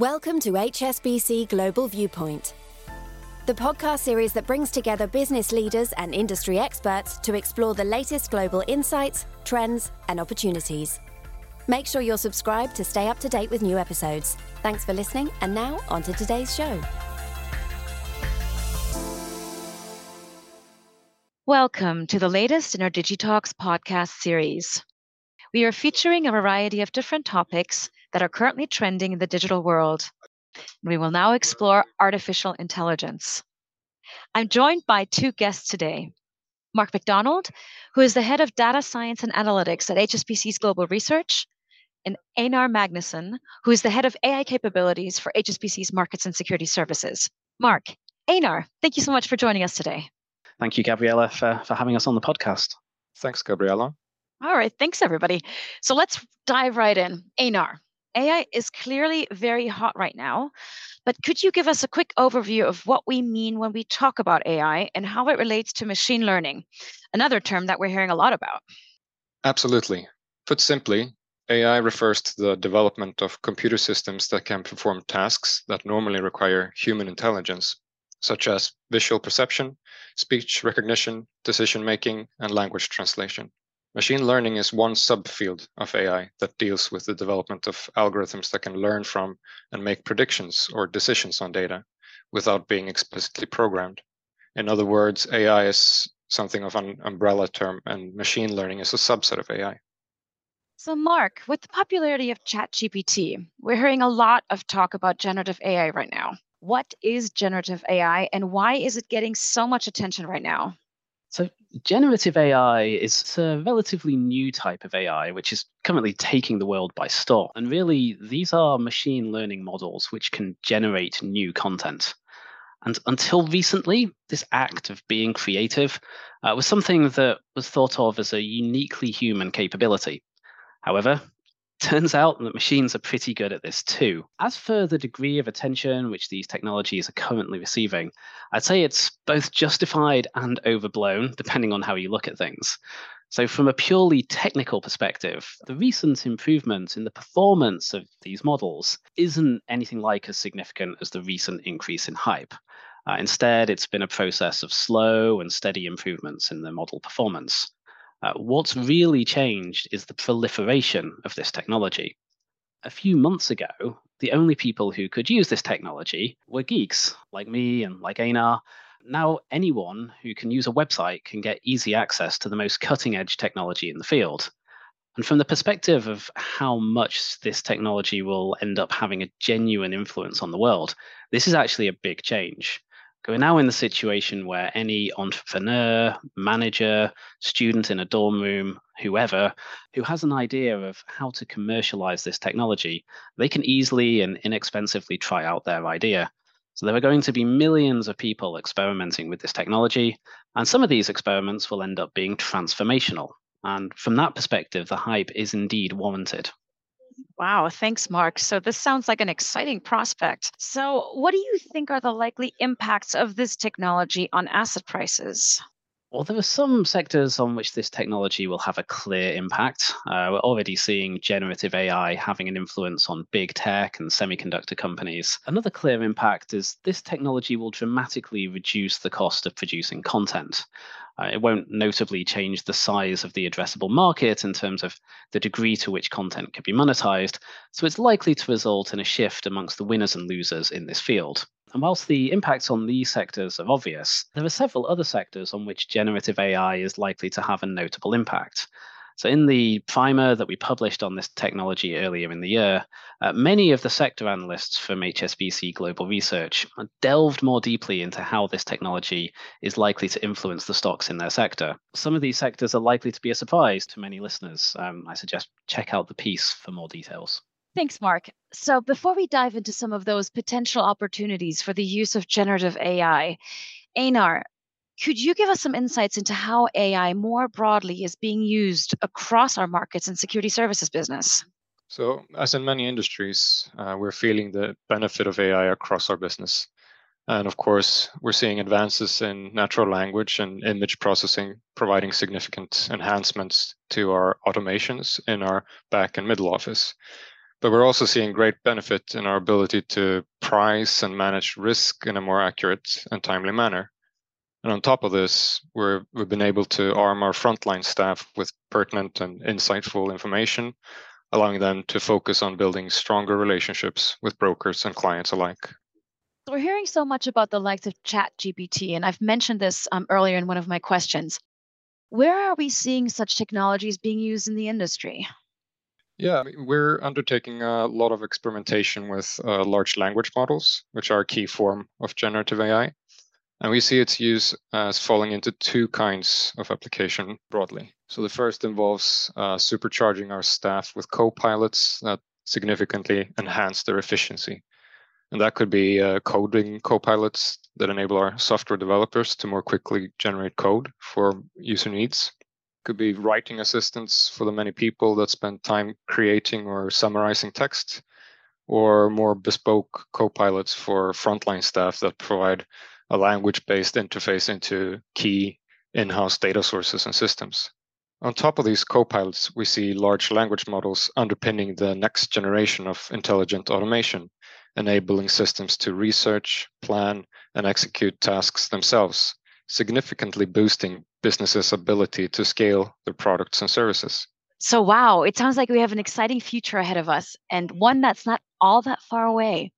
Welcome to HSBC Global Viewpoint, the podcast series that brings together business leaders and industry experts to explore the latest global insights, trends, and opportunities. Make sure you're subscribed to stay up to date with new episodes. Thanks for listening, and now on to today's show. Welcome to the latest in our Digitalks podcast series. We are featuring a variety of different topics that are currently trending in the digital world. We will now explore artificial intelligence. I'm joined by two guests today Mark McDonald, who is the head of data science and analytics at HSBC's Global Research, and Einar Magnusson, who is the head of AI capabilities for HSBC's Markets and Security Services. Mark, Einar, thank you so much for joining us today. Thank you, Gabriela, for, for having us on the podcast. Thanks, Gabriela. All right, thanks everybody. So let's dive right in. Einar, AI is clearly very hot right now, but could you give us a quick overview of what we mean when we talk about AI and how it relates to machine learning, another term that we're hearing a lot about? Absolutely. Put simply, AI refers to the development of computer systems that can perform tasks that normally require human intelligence, such as visual perception, speech recognition, decision making, and language translation. Machine learning is one subfield of AI that deals with the development of algorithms that can learn from and make predictions or decisions on data without being explicitly programmed. In other words, AI is something of an umbrella term, and machine learning is a subset of AI. So, Mark, with the popularity of ChatGPT, we're hearing a lot of talk about generative AI right now. What is generative AI and why is it getting so much attention right now? So, generative AI is a relatively new type of AI, which is currently taking the world by storm. And really, these are machine learning models which can generate new content. And until recently, this act of being creative uh, was something that was thought of as a uniquely human capability. However, Turns out that machines are pretty good at this too. As for the degree of attention which these technologies are currently receiving, I'd say it's both justified and overblown, depending on how you look at things. So, from a purely technical perspective, the recent improvement in the performance of these models isn't anything like as significant as the recent increase in hype. Uh, instead, it's been a process of slow and steady improvements in the model performance. Uh, what's really changed is the proliferation of this technology. A few months ago, the only people who could use this technology were geeks like me and like Einar. Now, anyone who can use a website can get easy access to the most cutting edge technology in the field. And from the perspective of how much this technology will end up having a genuine influence on the world, this is actually a big change. We're now in the situation where any entrepreneur, manager, student in a dorm room, whoever, who has an idea of how to commercialize this technology, they can easily and inexpensively try out their idea. So there are going to be millions of people experimenting with this technology, and some of these experiments will end up being transformational. And from that perspective, the hype is indeed warranted. Wow, thanks, Mark. So, this sounds like an exciting prospect. So, what do you think are the likely impacts of this technology on asset prices? Well, there are some sectors on which this technology will have a clear impact. Uh, we're already seeing generative AI having an influence on big tech and semiconductor companies. Another clear impact is this technology will dramatically reduce the cost of producing content. Uh, it won't notably change the size of the addressable market in terms of the degree to which content can be monetized, so it's likely to result in a shift amongst the winners and losers in this field. And whilst the impacts on these sectors are obvious, there are several other sectors on which generative AI is likely to have a notable impact. So, in the primer that we published on this technology earlier in the year, uh, many of the sector analysts from HSBC Global Research delved more deeply into how this technology is likely to influence the stocks in their sector. Some of these sectors are likely to be a surprise to many listeners. Um, I suggest check out the piece for more details. Thanks, Mark. So, before we dive into some of those potential opportunities for the use of generative AI, Einar, could you give us some insights into how AI more broadly is being used across our markets and security services business? So, as in many industries, uh, we're feeling the benefit of AI across our business. And of course, we're seeing advances in natural language and image processing, providing significant enhancements to our automations in our back and middle office. But we're also seeing great benefit in our ability to price and manage risk in a more accurate and timely manner. And on top of this, we're, we've been able to arm our frontline staff with pertinent and insightful information, allowing them to focus on building stronger relationships with brokers and clients alike. We're hearing so much about the likes of ChatGPT, and I've mentioned this um, earlier in one of my questions. Where are we seeing such technologies being used in the industry? Yeah, we're undertaking a lot of experimentation with uh, large language models, which are a key form of generative AI. And we see its use as falling into two kinds of application broadly. So the first involves uh, supercharging our staff with co-pilots that significantly enhance their efficiency. And that could be uh, coding co-pilots that enable our software developers to more quickly generate code for user needs. Could be writing assistants for the many people that spend time creating or summarizing text, or more bespoke co-pilots for frontline staff that provide a language-based interface into key in-house data sources and systems. On top of these co-pilots, we see large language models underpinning the next generation of intelligent automation, enabling systems to research, plan, and execute tasks themselves, significantly boosting businesses' ability to scale their products and services. So, wow, it sounds like we have an exciting future ahead of us and one that's not all that far away.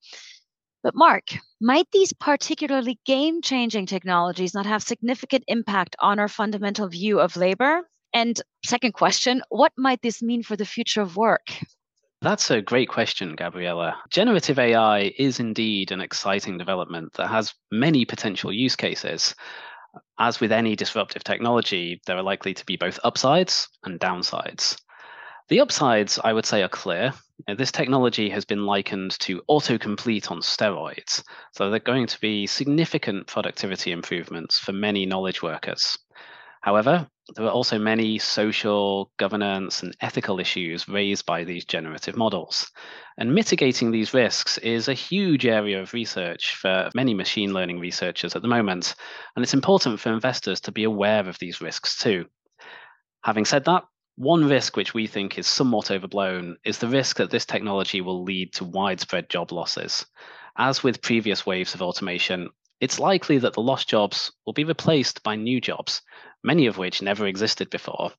But Mark, might these particularly game-changing technologies not have significant impact on our fundamental view of labor? And second question, what might this mean for the future of work? That's a great question, Gabriela. Generative AI is indeed an exciting development that has many potential use cases. As with any disruptive technology, there are likely to be both upsides and downsides. The upsides, I would say, are clear. Uh, this technology has been likened to autocomplete on steroids. So there are going to be significant productivity improvements for many knowledge workers. However, there are also many social, governance, and ethical issues raised by these generative models. And mitigating these risks is a huge area of research for many machine learning researchers at the moment. And it's important for investors to be aware of these risks too. Having said that, one risk which we think is somewhat overblown is the risk that this technology will lead to widespread job losses. As with previous waves of automation, it's likely that the lost jobs will be replaced by new jobs, many of which never existed before.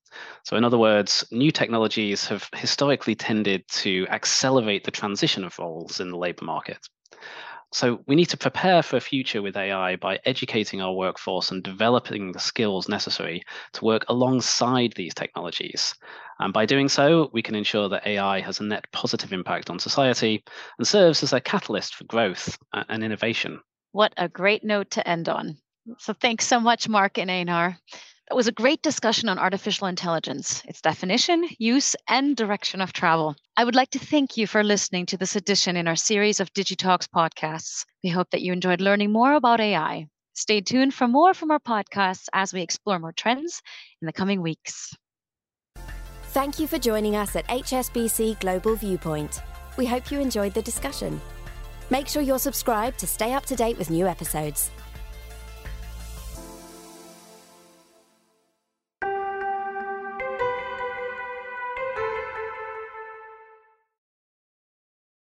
So, in other words, new technologies have historically tended to accelerate the transition of roles in the labor market. So we need to prepare for a future with AI by educating our workforce and developing the skills necessary to work alongside these technologies. And by doing so, we can ensure that AI has a net positive impact on society and serves as a catalyst for growth and innovation. What a great note to end on. So thanks so much, Mark and Einar. That was a great discussion on artificial intelligence, its definition, use, and direction of travel. I would like to thank you for listening to this edition in our series of Digitalks podcasts. We hope that you enjoyed learning more about AI. Stay tuned for more from our podcasts as we explore more trends in the coming weeks. Thank you for joining us at HSBC Global Viewpoint. We hope you enjoyed the discussion. Make sure you're subscribed to stay up to date with new episodes.